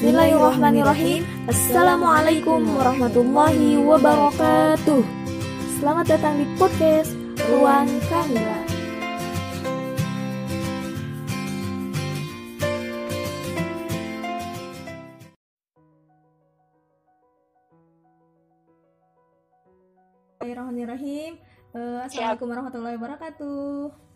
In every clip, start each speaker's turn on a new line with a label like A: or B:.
A: Bismillahirrahmanirrahim. Assalamualaikum warahmatullahi wabarakatuh. Selamat datang di podcast Ruang Kamila Bismillahirrahmanirrahim. Uh, Assalamualaikum warahmatullahi wabarakatuh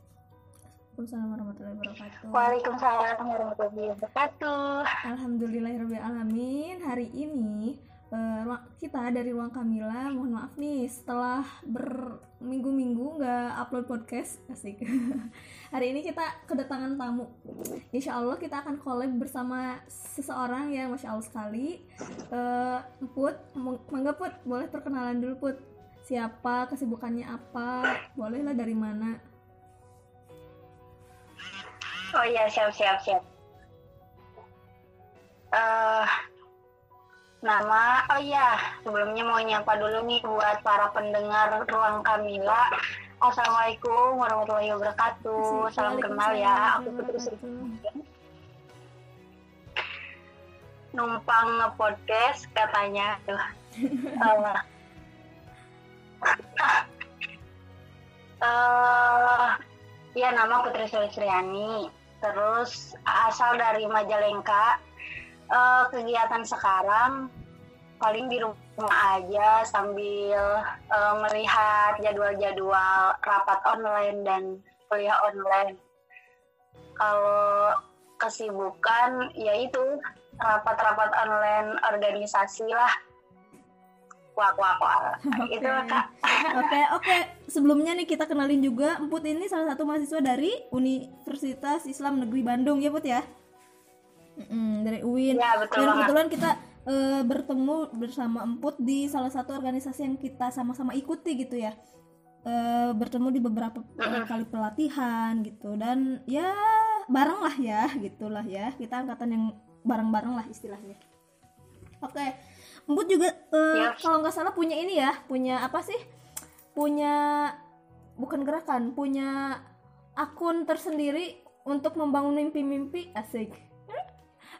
A: Waalaikumsalam warahmatullahi wabarakatuh.
B: Waalaikumsalam warahmatullahi wabarakatuh.
A: Alhamdulillahirobbilalamin. Hari ini uh, kita dari Ruang Kamila mohon maaf nih setelah berminggu-minggu nggak upload podcast asik. Hari ini kita kedatangan tamu. Insya Allah kita akan collab bersama seseorang yang masya Allah sekali. Uh, Put, mangga Put, boleh perkenalan dulu Put. Siapa, kesibukannya apa, bolehlah dari mana?
B: Oh iya siap siap siap. Uh, nama oh iya sebelumnya mau nyapa dulu nih buat para pendengar ruang Kamila. Assalamualaikum warahmatullahi wabarakatuh. Salam kenal ya. Aku Putri Numpang nge-podcast katanya tuh. uh, uh, ya nama Putri Sulistriani terus asal dari Majalengka uh, kegiatan sekarang paling di rumah aja sambil uh, melihat jadwal-jadwal rapat online dan kuliah online. Kalau kesibukan yaitu rapat-rapat online organisasi lah wah wah wah. Okay. itu kak.
A: Oke okay, oke. Okay. sebelumnya nih kita kenalin juga Emput ini salah satu mahasiswa dari Universitas Islam Negeri Bandung ya Put ya? Mm, dari UIN.
B: Ya, betul
A: dan kebetulan kita uh, bertemu bersama Emput di salah satu organisasi yang kita sama-sama ikuti gitu ya. Uh, bertemu di beberapa uh, kali pelatihan gitu. Dan ya bareng lah ya gitulah ya. Kita angkatan yang bareng-bareng lah istilahnya. Oke okay Emput juga uh, eh, yes. kalau nggak salah punya ini ya, punya apa sih? Punya bukan gerakan, punya akun tersendiri untuk membangun mimpi-mimpi asik.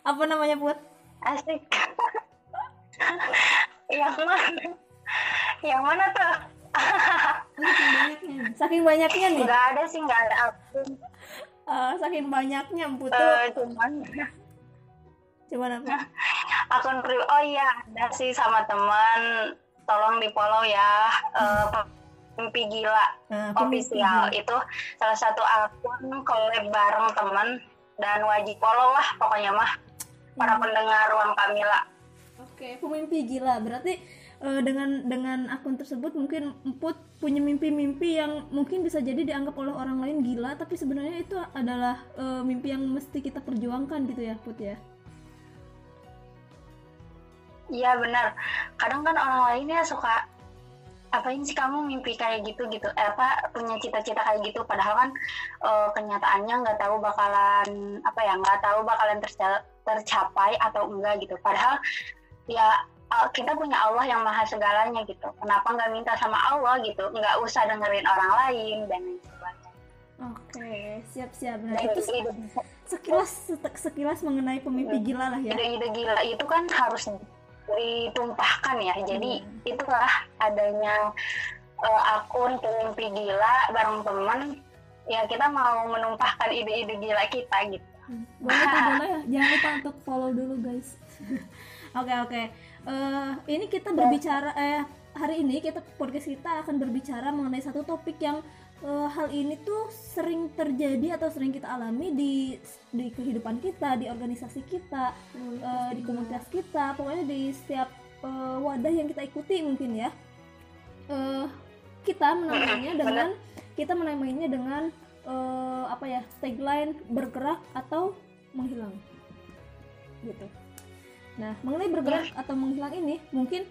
A: Apa namanya buat?
B: Asik. yang mana? Yang mana tuh?
A: saking banyaknya. Saking banyaknya nih.
B: Gak ada sih, nggak ada akun.
A: Uh, saking banyaknya tuh. Uh, cuman. Cuman apa?
B: akun pri oh iya ada sih sama teman. Tolong di follow ya uh, mimpi gila nah, official. Gila. itu salah satu akun collab bareng teman dan wajib follow lah pokoknya mah para hmm. pendengar ruang Kamila.
A: Oke pemimpi gila. Berarti uh, dengan dengan akun tersebut mungkin Emput punya mimpi-mimpi yang mungkin bisa jadi dianggap oleh orang lain gila tapi sebenarnya itu adalah uh, mimpi yang mesti kita perjuangkan gitu ya Put ya
B: Iya benar. Kadang kan orang lainnya suka apain sih kamu mimpi kayak gitu gitu eh, apa punya cita-cita kayak gitu padahal kan uh, kenyataannya nggak tahu bakalan apa ya nggak tahu bakalan tercapai atau enggak gitu padahal ya kita punya Allah yang maha segalanya gitu kenapa nggak minta sama Allah gitu nggak usah dengerin orang lain dan lain sebagainya
A: Oke, siap-siap. Nah, itu sekilas sekilas mengenai pemimpi hmm. gila lah ya.
B: Ide-ide gila itu kan harus ditumpahkan ya jadi hmm. itulah adanya uh, akun pemimpi gila bareng temen ya kita mau menumpahkan ide-ide gila kita gitu
A: hmm. boleh tuh boleh ya jangan lupa untuk follow dulu guys oke oke okay, okay. uh, eh, ini kita berbicara eh hari ini kita podcast kita akan berbicara mengenai satu topik yang uh, hal ini tuh sering terjadi atau sering kita alami di di kehidupan kita, di organisasi kita, hmm, uh, di komunitas kita, pokoknya di setiap uh, wadah yang kita ikuti mungkin ya. Uh, kita menamainya dengan kita menamainya dengan uh, apa ya tagline bergerak atau menghilang gitu. Nah mengenai bergerak atau menghilang ini mungkin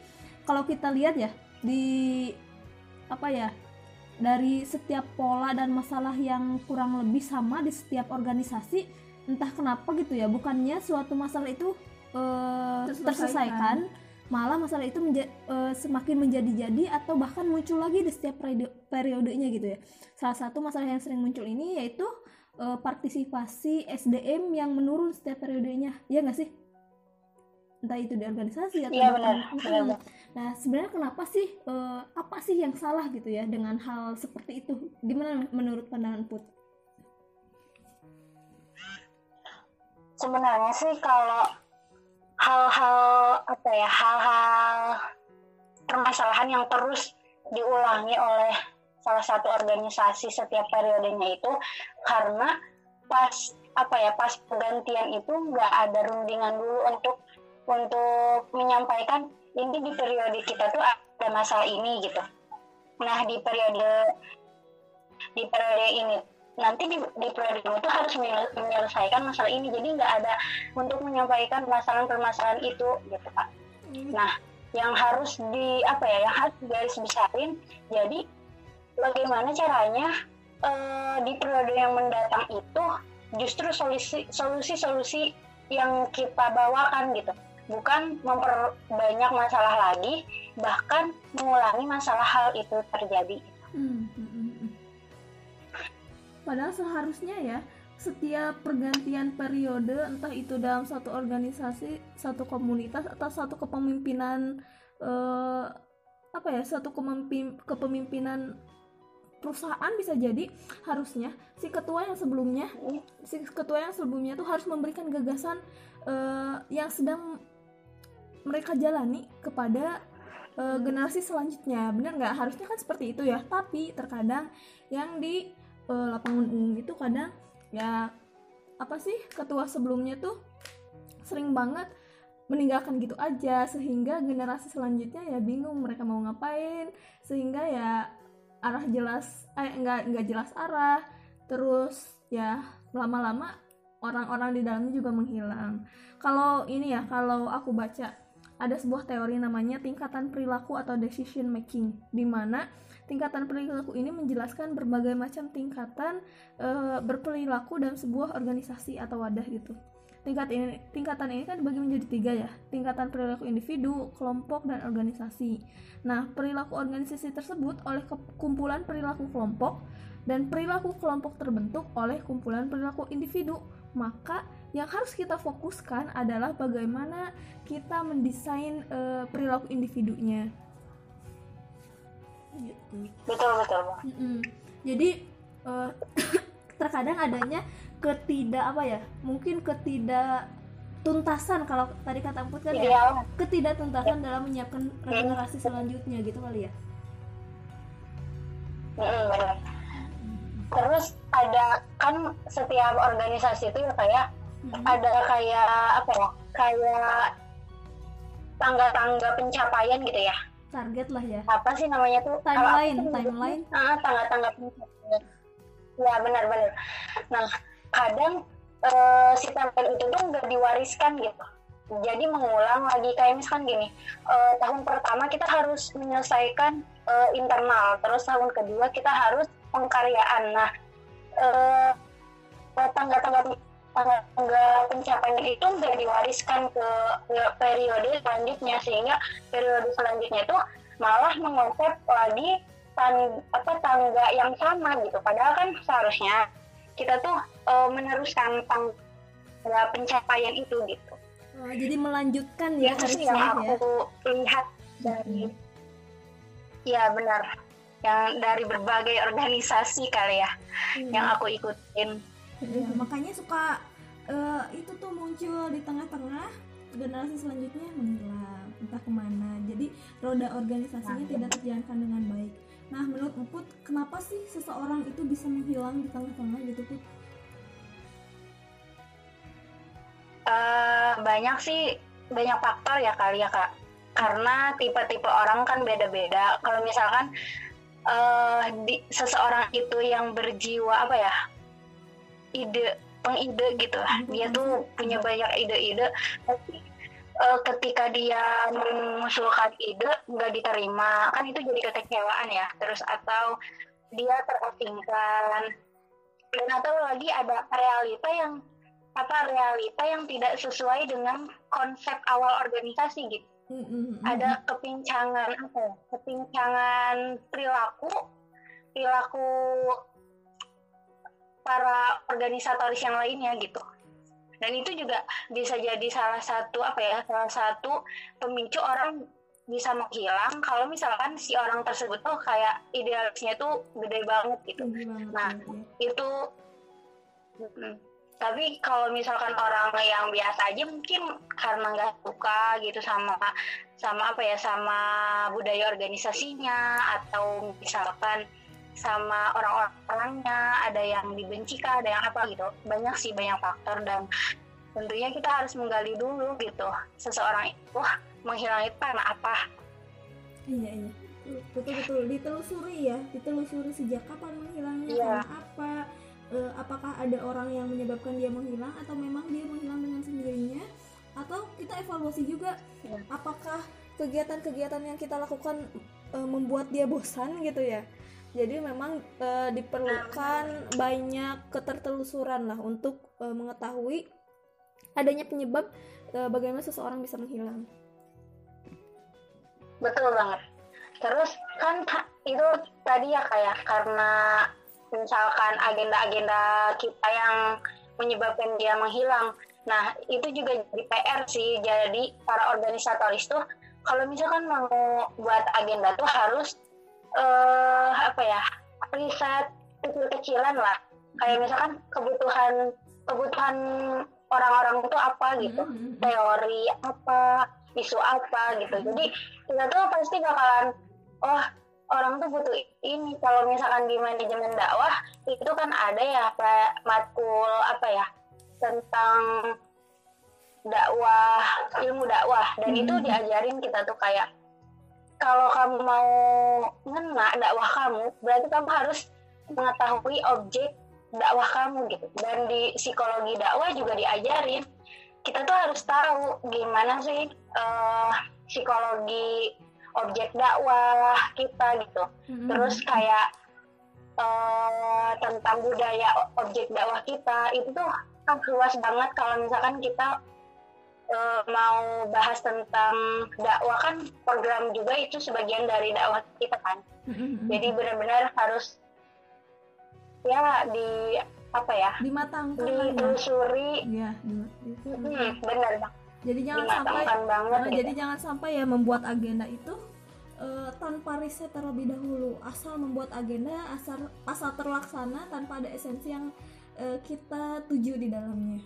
A: kalau kita lihat ya di apa ya dari setiap pola dan masalah yang kurang lebih sama di setiap organisasi entah kenapa gitu ya bukannya suatu masalah itu uh, terselesaikan. malah masalah itu menja uh, semakin menjadi-jadi atau bahkan muncul lagi di setiap periode periodenya gitu ya. Salah satu masalah yang sering muncul ini yaitu uh, partisipasi SDM yang menurun setiap periodenya. Ya nggak sih
C: entah itu di organisasi atau
B: Iya,
C: di-
B: benar,
C: Mm-mm.
B: benar.
C: Nah, sebenarnya kenapa sih eh, apa sih yang salah gitu ya dengan hal seperti itu? Gimana menurut pandangan Put?
B: sebenarnya sih kalau hal-hal apa ya hal-hal permasalahan yang terus diulangi oleh salah satu organisasi setiap periodenya itu karena pas apa ya pas pergantian itu nggak ada rundingan dulu untuk untuk menyampaikan ini di periode kita tuh ada masalah ini gitu. Nah di periode di periode ini nanti di, di periode itu harus menyel- menyelesaikan masalah ini. Jadi nggak ada untuk menyampaikan permasalahan-permasalahan itu gitu pak nah yang harus di apa ya yang harus garis besarin jadi bagaimana caranya eh, di periode yang mendatang itu justru solusi solusi solusi yang kita bawakan gitu bukan memperbanyak masalah lagi bahkan mengulangi masalah hal itu terjadi
C: Hmm, hmm, hmm, hmm. Padahal seharusnya ya setiap pergantian periode entah itu dalam satu organisasi, satu komunitas atau satu kepemimpinan eh, apa ya satu kepemimpin, kepemimpinan perusahaan bisa jadi harusnya si ketua yang sebelumnya si ketua yang sebelumnya tuh harus memberikan gagasan eh, yang sedang mereka jalani kepada eh, generasi selanjutnya. Bener nggak? Harusnya kan seperti itu ya. Tapi terkadang yang di eh, lapangan umum itu kadang ya apa sih ketua sebelumnya tuh sering banget meninggalkan gitu aja. Sehingga generasi selanjutnya ya bingung mereka mau ngapain. Sehingga ya arah jelas eh nggak nggak jelas arah. Terus ya lama-lama orang-orang di dalamnya juga menghilang. Kalau ini ya kalau aku baca ada sebuah teori namanya tingkatan perilaku atau decision making di mana tingkatan perilaku ini menjelaskan berbagai macam tingkatan eh, berperilaku dalam sebuah organisasi atau wadah gitu. Tingkat ini tingkatan ini kan dibagi menjadi tiga ya tingkatan perilaku individu kelompok dan organisasi. Nah perilaku organisasi tersebut oleh kumpulan perilaku kelompok dan perilaku kelompok terbentuk oleh kumpulan perilaku individu. Maka yang harus kita fokuskan adalah bagaimana kita mendesain eh, perilaku individunya gitu
B: betul betul Bang.
C: Mm-mm. Jadi eh, terkadang adanya ketidak apa ya? Mungkin ketidak tuntasan kalau tadi kata Put kan ya
B: ideal
C: ketidaktuntasan dalam menyiapkan regenerasi selanjutnya gitu kali ya.
B: Mm, benar. Terus ada kan setiap organisasi itu ya kayak
C: Mm-mm.
B: ada kayak apa ya? Kayak tangga-tangga pencapaian gitu ya.
C: Target lah ya.
B: Apa sih namanya tuh?
C: Timeline,
B: tuh
C: timeline.
B: Ah, tangga-tangga pencapaian. Ya benar-benar. Nah, kadang eh, si timeline itu tuh nggak diwariskan gitu. Jadi mengulang lagi kayak misalkan gini, eh, tahun pertama kita harus menyelesaikan eh, internal, terus tahun kedua kita harus pengkaryaan. Nah, tangga-tangga tangga pencapaian itu nggak diwariskan ke, ke periode selanjutnya sehingga periode selanjutnya itu malah mengonsep lagi tan, apa tangga yang sama gitu. Padahal kan seharusnya kita tuh eh, meneruskan tangga pencapaian itu gitu.
C: Oh, jadi melanjutkan ya
B: sih
C: harusnya
B: yang
C: ya.
B: aku lihat dari ya benar. Yang dari berbagai organisasi kali ya
C: Iya.
B: yang aku ikutin.
C: Ya, makanya suka eh, itu tuh muncul di tengah-tengah generasi selanjutnya menghilang entah ke mana. Jadi roda organisasinya tidak terjalankan dengan baik. Nah menurut Put kenapa sih seseorang itu bisa menghilang di tengah-tengah gitu Put?
B: Eh, banyak sih banyak faktor ya kali ya kak. Karena tipe-tipe orang kan beda-beda. Kalau misalkan eh di, seseorang itu yang berjiwa apa ya ide pengide gitu dia tuh punya banyak ide-ide tapi eh, ketika dia mengusulkan ide nggak diterima. Kan itu jadi kekecewaan ya. Terus atau dia terasingkan. Dan atau lagi ada realita yang apa realita yang tidak sesuai dengan konsep awal organisasi gitu. Ada kepincangan apa ya? Kepincangan perilaku perilaku para organisatoris yang lainnya gitu. dan itu juga bisa jadi salah satu apa ya salah satu pemicu orang bisa menghilang kalau misalkan si orang tersebut tuh kayak idealisnya tuh gede banget gitu
C: banget,
B: nah
C: ya.
B: itu tapi kalau misalkan orang yang biasa aja mungkin karena nggak suka gitu sama sama apa ya sama budaya organisasinya atau misalkan sama orang-orangnya ada yang dibenci kah ada yang apa gitu. Banyak sih banyak faktor. Dan tentunya kita harus menggali dulu gitu seseorang itu menghilang itu karena apa.
C: Iya iya. Betul betul. Ditelusuri ya. Ditelusuri sejak kapan menghilangnya
B: iya.
C: karena apa. Uh, apakah ada orang yang menyebabkan dia menghilang atau memang dia menghilang dengan sendirinya? Atau kita evaluasi juga. Ya. apakah kegiatan-kegiatan yang kita lakukan uh, membuat dia bosan gitu ya jadi memang uh, diperlukan banyak ketertelusuran lah untuk uh, mengetahui adanya penyebab uh, bagaimana seseorang bisa menghilang
B: betul banget terus kan itu tadi ya kayak karena misalkan agenda-agenda kita yang menyebabkan dia menghilang. Nah, itu juga jadi PR sih. Jadi para organisatoris tuh kalau misalkan mau buat agenda tuh harus uh, apa ya riset kecil-kecilan lah. Kayak misalkan kebutuhan kebutuhan orang-orang itu apa gitu, mm -hmm. teori apa, isu apa gitu. Jadi kita tuh pasti bakalan oh orang tuh butuh ini kalau misalkan di manajemen dakwah itu kan ada ya pak matkul apa ya tentang dakwah ilmu dakwah dan hmm. itu diajarin kita tuh kayak kalau kamu mau ngena dakwah kamu berarti kamu harus mengetahui objek dakwah kamu gitu. Dan di psikologi dakwah juga diajarin. Kita tuh harus tahu gimana sih uh, psikologi objek dakwah kita gitu. Hmm. terus kayak uh, tentang budaya objek dakwah kita itu tuh kan luas banget. Kalau misalkan kita uh, mau bahas tentang dakwah kan program juga itu sebagian dari dakwah kita kan. Jadi benar-benar harus ya di apa ya
C: dimatangkan
B: ditelusuri
C: ya,
B: di, hmm, benar
C: jadi jangan sampai
B: banget
C: uh, jadi jangan sampai ya membuat agenda itu uh, tanpa riset terlebih dahulu. Asal membuat agenda asal asal terlaksana tanpa ada esensi yang uh, kita tuju di dalamnya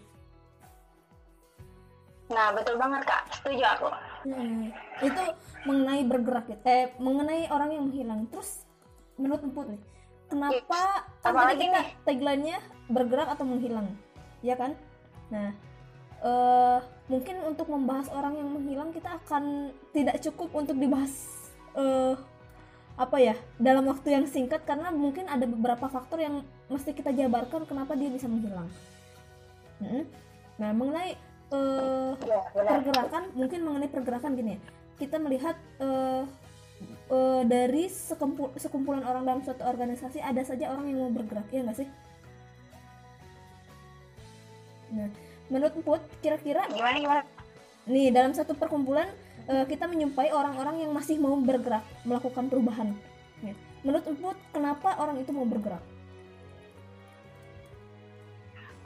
B: nah betul banget kak. Setuju aku.
C: Hmm, itu mengenai bergerak ya. Eh mengenai orang yang menghilang. Terus menurut emput nih kenapa kan tadi kita tagline-nya bergerak atau menghilang? Ya kan? Nah uh, mungkin untuk membahas orang yang menghilang kita akan tidak cukup untuk dibahas uh, apa ya dalam waktu yang singkat karena mungkin ada beberapa faktor yang mesti kita jabarkan kenapa dia bisa menghilang. Hmm. Nah mengenai uh, pergerakan mungkin mengenai pergerakan gini ya kita melihat uh, uh, dari sekumpul, sekumpulan orang dalam suatu organisasi ada saja orang yang mau bergerak ya nggak sih? Nah menurut Put kira-kira
B: gimana gimana
C: nih dalam satu perkumpulan uh, kita menyumpai orang-orang yang masih mau bergerak melakukan perubahan ya. menurut Put kenapa orang itu mau bergerak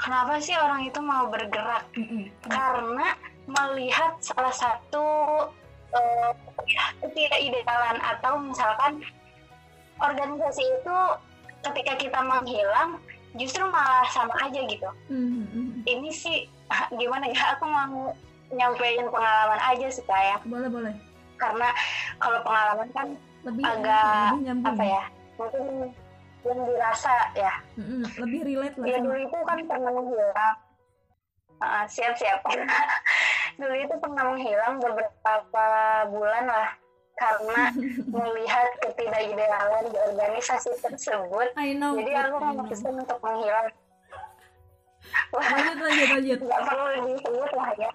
B: kenapa sih orang itu mau bergerak mm -hmm. karena melihat salah satu uh, ketidakidealan atau misalkan organisasi itu ketika kita menghilang justru malah sama aja gitu. Mm-hmm. Ini sih gimana ya? Aku mau nyampein pengalaman aja sih kayak.
C: Boleh boleh.
B: Karena kalau pengalaman kan lebih agak lebih apa ya? Mungkin yang dirasa ya.
C: Mm-hmm. Lebih relate lah.
B: Ya dulu itu kan pernah menghilang. Uh, siap siap. dulu itu pernah menghilang beberapa bulan lah karena melihat ketidakidealan di organisasi tersebut.
C: I know,
B: Jadi aku memutuskan untuk menghilang.
C: lanjut, lanjut, lanjut.
B: Gak perlu disebut lah ya.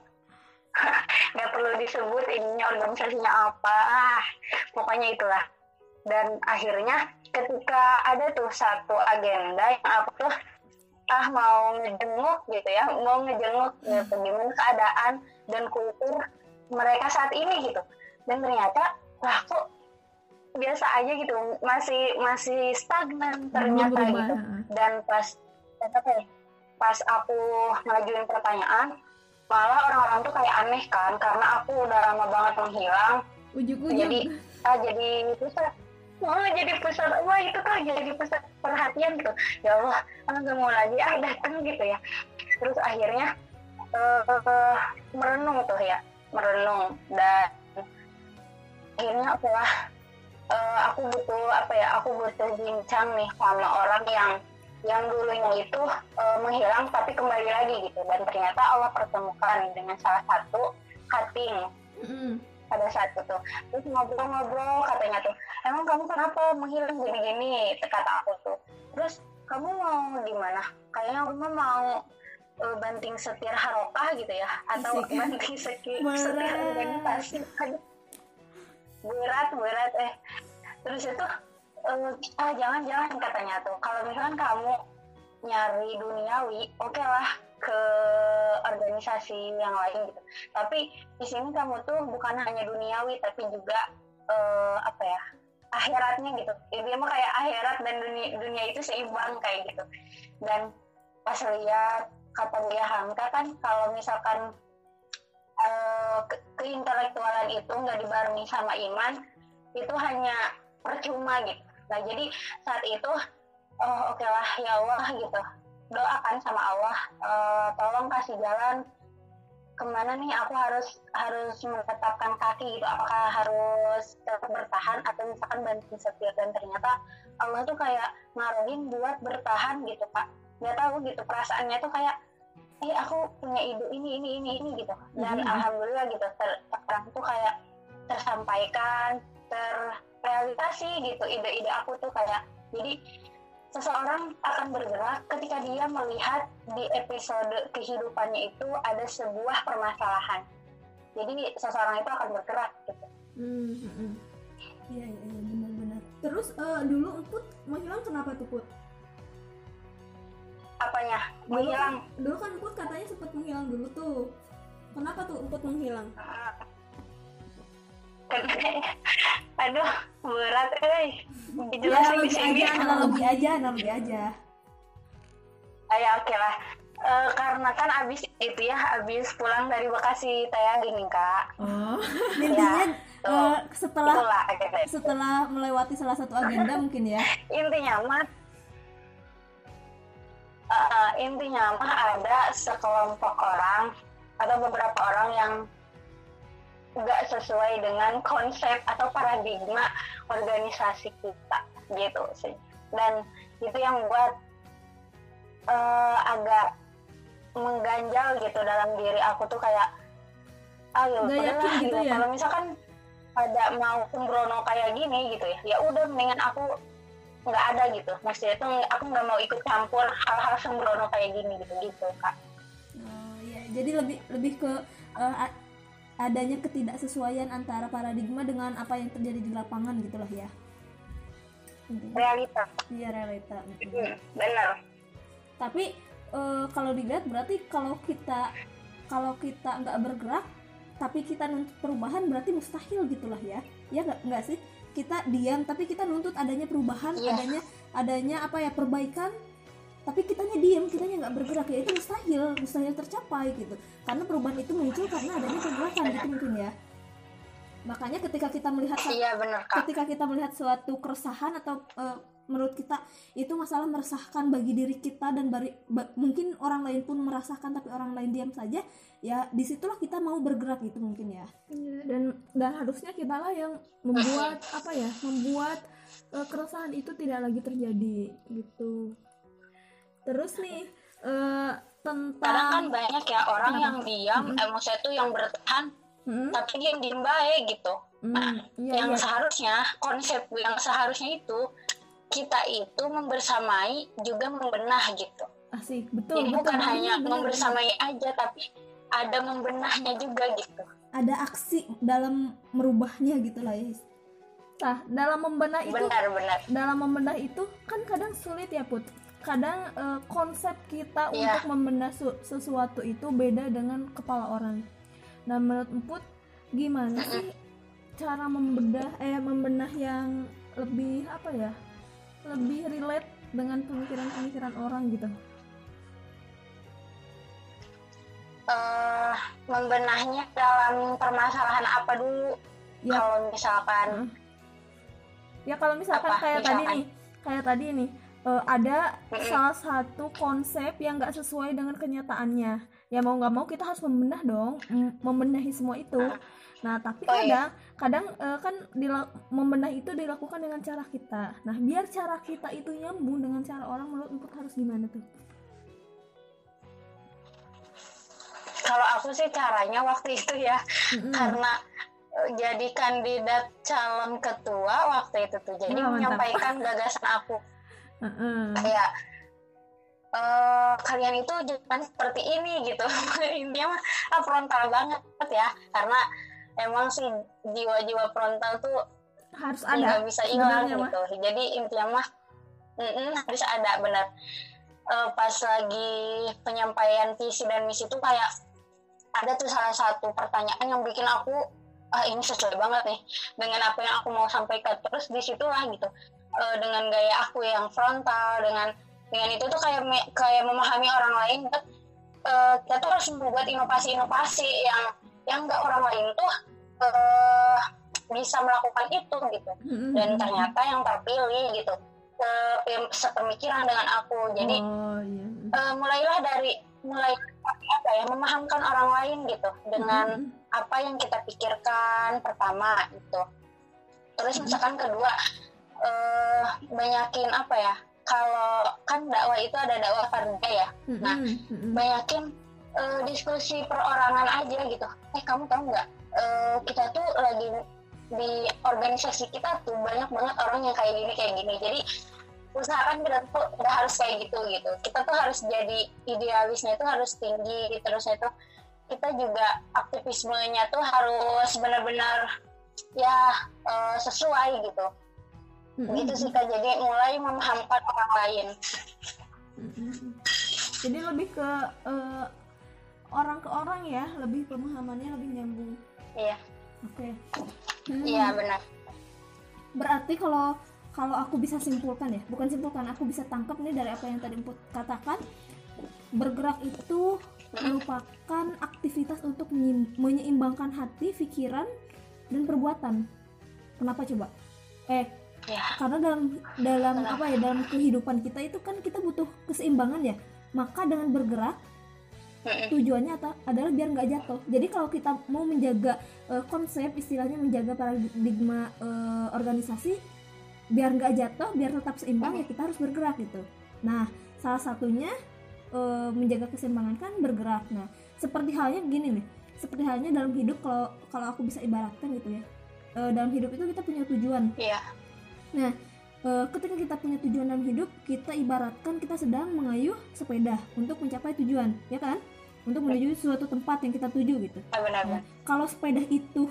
B: Gak perlu disebut ininya organisasinya apa. Pokoknya itulah. Dan akhirnya ketika ada tuh satu agenda yang aku tuh ah mau ngejenguk gitu ya, mau ngejenguk gitu, gimana keadaan dan kultur mereka saat ini gitu. Dan ternyata lah kok biasa aja gitu masih masih stagnan ternyata gitu. dan pas pas aku ngajuin pertanyaan malah orang-orang tuh kayak aneh kan karena aku udah lama banget menghilang.
C: Ujuk-ujuk.
B: Jadi ah, jadi pusat oh jadi pusat wah itu tuh jadi pusat perhatian gitu. Ya Allah ah, nggak mau lagi ah datang gitu ya. Terus akhirnya uh, merenung tuh ya merenung. Dan akhirnya setelah uh, aku butuh apa ya aku butuh bincang nih sama orang yang yang dulunya itu uh, menghilang tapi kembali lagi gitu. Dan ternyata Allah pertemukan dengan salah satu cutting. Mm. Pada saat itu. Terus ngobrol-ngobrol katanya tuh emang kamu kenapa menghilang gini-gini? Kata aku tuh. Terus kamu mau di mana? Kayaknya aku mau uh, banting setir harokah gitu ya atau Asik. banting setir setir organisasi. Berat berat eh. Terus itu uh, ah jangan jangan katanya tuh. Kalau misalkan kamu nyari duniawi oke okay lah ke organisasi yang lain gitu. Tapi di sini kamu tuh bukan hanya duniawi tapi juga uh, apa ya akhiratnya gitu. Dia mah kayak akhirat dan dunia dunia itu seimbang kayak gitu. Dan pas lihat kata dia Hamka kan kalau misalkan uh, ke keintelektualan itu nggak dibarengi sama iman itu hanya percuma gitu. Nah jadi saat itu oh oke okay lah ya Allah gitu doakan sama Allah. Uh, tolong kasih jalan. Ke mana nih aku harus harus menetapkan kaki gitu? Apakah harus tetap bertahan atau misalkan banting setir? Dan ternyata Allah tuh kayak ngaruhin buat bertahan gitu pak nggak tahu gitu perasaannya tuh kayak eh aku punya ide ini ini ini ini gitu. Dan mm-hmm. alhamdulillah gitu ter sekarang tuh kayak tersampaikan terrealisasi gitu ide-ide aku tuh kayak. Jadi seseorang akan bergerak ketika dia melihat di episode kehidupannya itu ada sebuah permasalahan. Jadi seseorang itu akan bergerak gitu.
C: Hmm iya iya ya, benar-benar. Terus uh, dulu Put menghilang kenapa tuh Put?
B: Apanya? Menghilang?
C: dulu kan, dulu kan Put katanya sempat menghilang dulu tuh. Kenapa tuh Put menghilang? Uh,
B: aduh berat eh.
C: Ya, analogi aja analogi aja analogi aja.
B: Ya oke okay lah. Uh, karena kan abis itu ya abis pulang dari Bekasi tayang gini kak.
C: Oh. Intinya ya, uh, setelah itulah, gitu. setelah melewati salah satu agenda mungkin ya.
B: Intinya mah uh, intinya mah ada sekelompok orang atau beberapa orang yang nggak sesuai dengan konsep atau paradigma organisasi kita gitu sih dan itu yang buat uh, agak mengganjal gitu dalam diri aku tuh kayak ayo ah, ya gitu, gitu ya? kalau misalkan ada mau sembrono kayak gini gitu ya ya udah mendingan aku nggak ada gitu maksudnya itu aku nggak mau ikut campur hal-hal sembrono kayak gini gitu gitu kak
C: oh, ya. jadi lebih lebih ke uh, adanya ketidaksesuaian antara paradigma dengan apa yang terjadi di lapangan gitulah ya.
B: Realita.
C: Iya realita
B: hmm, benar.
C: Tapi e, kalau dilihat berarti kalau kita kalau kita nggak bergerak tapi kita nuntut perubahan berarti mustahil gitulah ya. Ya nggak nggak sih? Kita diam tapi kita nuntut adanya perubahan yeah. adanya adanya apa ya perbaikan tapi kitanya diem kitanya nggak bergerak. Ya itu mustahil mustahil tercapai gitu. Karena perubahan itu muncul karena adanya pergerakan gitu mungkin ya. Makanya ketika kita melihat
B: iya, bener,
C: ketika kita melihat suatu keresahan atau uh, menurut kita itu masalah meresahkan bagi diri kita dan bari, ba, mungkin orang lain pun merasakan tapi orang lain diam saja ya di situlah kita mau bergerak gitu mungkin ya. Iya, dan dan harusnya kita lah yang membuat apa ya membuat uh, keresahan itu tidak lagi terjadi gitu terus nih uh, tentang
B: kadang kan banyak ya orang hmm. yang diam hmm. emosi itu yang bertahan hmm. tapi dia yang diem baik gitu hmm. nah iya, yang iya. seharusnya konsep yang seharusnya itu kita itu membersamai juga membenah gitu
C: asik betul
B: jadi
C: betul,
B: bukan betul, hanya betul, membersamai betul. aja tapi ada membenahnya juga gitu
C: ada aksi dalam merubahnya gitu lah ya Nah, dalam membenah itu
B: benar, benar.
C: dalam membenah itu kan kadang sulit ya Put kadang uh, konsep kita yeah. untuk membedah sesuatu itu beda dengan kepala orang. Nah, menurut Emput gimana sih cara membedah eh membenah yang lebih apa ya? Lebih relate dengan pemikiran-pemikiran orang gitu.
B: uh, membenahnya dalam permasalahan apa dulu ya. kalau misalkan hmm.
A: ya kalau misalkan apa, kayak misalkan. tadi nih kayak tadi nih uh, ada hmm. salah satu konsep yang nggak sesuai dengan kenyataannya. Ya mau nggak mau kita harus membenah dong membenahi semua itu. Nah tapi oh, kadang iya. kadang uh, kan membenah itu dilakukan dengan cara kita. Nah biar cara kita itu nyambung dengan cara orang menurut empuk harus gimana tuh?
B: Kalau aku sih caranya waktu itu ya mm-hmm. karena uh, jadi kandidat calon ketua waktu itu tuh. Jadi oh, menyampaikan gagasan aku mm-hmm. kayak uh, kalian itu jangan seperti ini gitu. Intinya mah ah, frontal banget ya. Karena emang sih jiwa-jiwa frontal tuh
A: harus ada
B: nggak bisa hilang gitu mah. jadi intinya mah mm -mm, harus ada benar. Uh, pas lagi penyampaian visi dan misi itu kayak ada tuh salah satu pertanyaan yang bikin aku ah ini sesuai banget nih dengan apa yang aku mau sampaikan. Terus di situlah gitu uh, dengan gaya aku yang frontal dengan dengan itu tuh kayak me, kayak memahami orang lain uh, kita tuh harus membuat inovasi-inovasi yang yang nggak orang lain tuh uh, bisa melakukan itu gitu mm-hmm. dan ternyata yang terpilih gitu uh, sepemikiran dengan aku jadi oh, yeah. Iya. uh, mulailah dari mulai apa ya memahamkan orang lain gitu dengan mm-hmm. apa yang kita pikirkan pertama gitu terus misalkan kedua uh, banyakin apa ya? Kalau kan dakwah itu ada dakwah farda ya. Mm-hmm. nah banyakin uh, diskusi perorangan aja gitu. Eh kamu tahu nggak? Uh, kita tuh lagi di organisasi kita tuh banyak banget orang yang kayak gini kayak gini. Jadi usahakan kita tuh udah harus kayak gitu gitu. Kita tuh harus jadi idealisnya itu harus tinggi terusnya itu kita juga aktivismenya tuh harus benar-benar ya uh, sesuai gitu mm-hmm. gitu sih kak jadi mulai memahamkan orang lain
A: mm-hmm. jadi lebih ke uh, orang ke orang ya lebih pemahamannya lebih nyambung
B: iya
A: oke okay.
B: hmm. iya benar
A: berarti kalau kalau aku bisa simpulkan ya bukan simpulkan aku bisa tangkap nih dari apa yang tadi Emput katakan bergerak itu merupakan aktivitas untuk menyeimbangkan hati, pikiran, dan perbuatan. Kenapa coba? Eh, ya. karena dalam dalam apa ya dalam kehidupan kita itu kan kita butuh keseimbangan ya. Maka dengan bergerak tujuannya atau adalah biar nggak jatuh. Jadi kalau kita mau menjaga uh, konsep istilahnya menjaga paradigma uh, organisasi biar nggak jatuh biar tetap seimbang ya kita harus bergerak gitu. Nah salah satunya uh, menjaga keseimbangan kan bergerak. Nah seperti halnya gini nih. Seperti halnya dalam hidup kalau kalau aku bisa ibaratkan gitu ya. Uh, dalam hidup itu kita punya tujuan.
B: Yeah.
A: Nah, e, ketika kita punya tujuan dalam hidup, kita ibaratkan kita sedang mengayuh sepeda untuk mencapai tujuan, ya kan? Untuk menuju suatu tempat yang kita tuju gitu.
B: Benar,
A: nah, kalau sepeda itu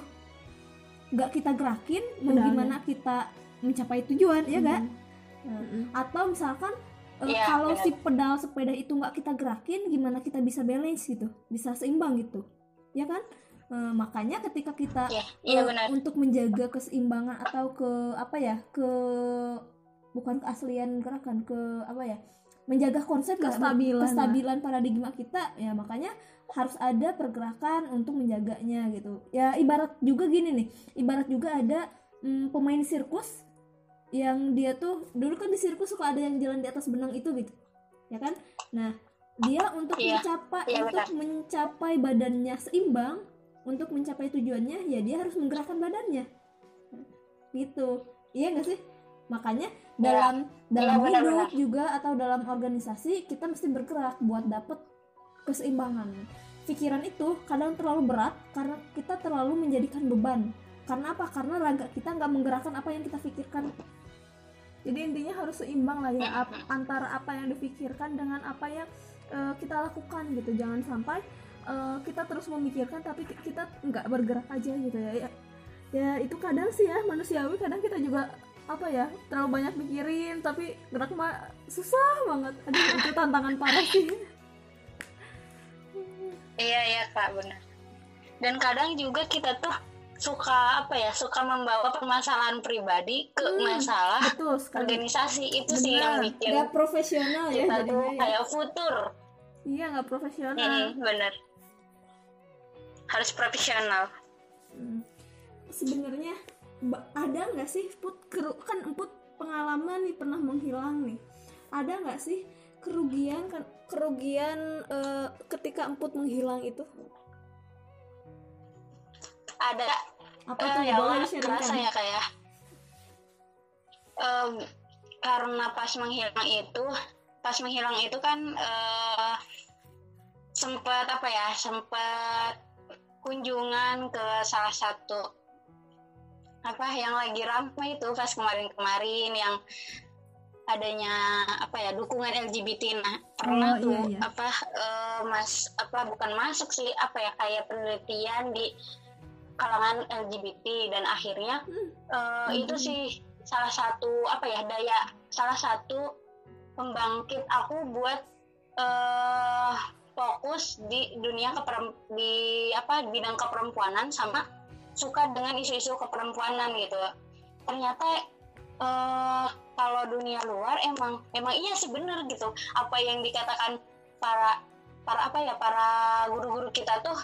A: nggak kita gerakin, mau gimana kita mencapai tujuan, ya kan? Nah, Atau misalkan e, ya, kalau benar. si pedal sepeda itu nggak kita gerakin, gimana kita bisa balance gitu, bisa seimbang gitu, ya kan? Uh, makanya ketika kita
B: yeah, yeah, uh,
A: untuk menjaga keseimbangan atau ke apa ya ke bukan keaslian gerakan ke apa ya menjaga konsep kestabilan kestabilan paradigma kita ya makanya harus ada pergerakan untuk menjaganya gitu ya ibarat juga gini nih ibarat juga ada mm, pemain sirkus yang dia tuh dulu kan di sirkus suka ada yang jalan di atas benang itu gitu ya kan nah dia untuk yeah. mencapai yeah, untuk benar. mencapai badannya seimbang untuk mencapai tujuannya ya dia harus menggerakkan badannya. Gitu. Iya gak sih? Makanya ya, dalam dalam ya, hidup benar. juga atau dalam organisasi kita mesti bergerak buat dapet keseimbangan. Pikiran itu kadang terlalu berat karena kita terlalu menjadikan beban. Karena apa? Karena raga kita nggak menggerakkan apa yang kita pikirkan. Jadi intinya harus seimbang lah ya ap, antara apa yang dipikirkan dengan apa yang uh, kita lakukan gitu. Jangan sampai uh, kita terus memikirkan tapi kita nggak bergerak aja gitu ya. ya ya itu kadang sih ya manusiawi kadang kita juga apa ya terlalu banyak mikirin tapi gerak mah susah banget. Aduh itu tantangan parah sih.
B: Iya iya kak benar. Dan kadang juga kita tuh suka apa ya suka membawa permasalahan pribadi ke hmm, masalah betul organisasi. Itu Bener. sih yang bikin
A: gak profesional ya
B: kita tuh ya. kayak futur.
A: Iya nggak profesional.
B: Hmm, bener harus profesional.
C: Hmm. sebenarnya ada nggak sih put kan emput pengalaman nih pernah menghilang nih. Ada nggak sih kerugian kan kerugian uh, ketika emput menghilang itu?
B: Ada.
C: Apa uh, tuh? ya boleh
B: ya kayak um, karena pas menghilang itu pas menghilang itu kan uh, sempat apa ya sempat kunjungan ke salah satu apa yang lagi ramai itu pas kemarin-kemarin yang adanya apa ya dukungan LGBT nah pernah oh, tuh iya, iya. apa uh, mas apa bukan masuk sih apa ya kayak penelitian di kalangan LGBT dan akhirnya hmm. uh, hmm. itu sih salah satu apa ya daya salah satu pembangkit aku buat uh, fokus di dunia keperem di apa bidang keperempuanan sama suka dengan isu-isu keperempuanan gitu. Ternyata uh, kalau dunia luar emang emang iya sih bener gitu. Apa yang dikatakan para para apa ya para guru-guru kita tuh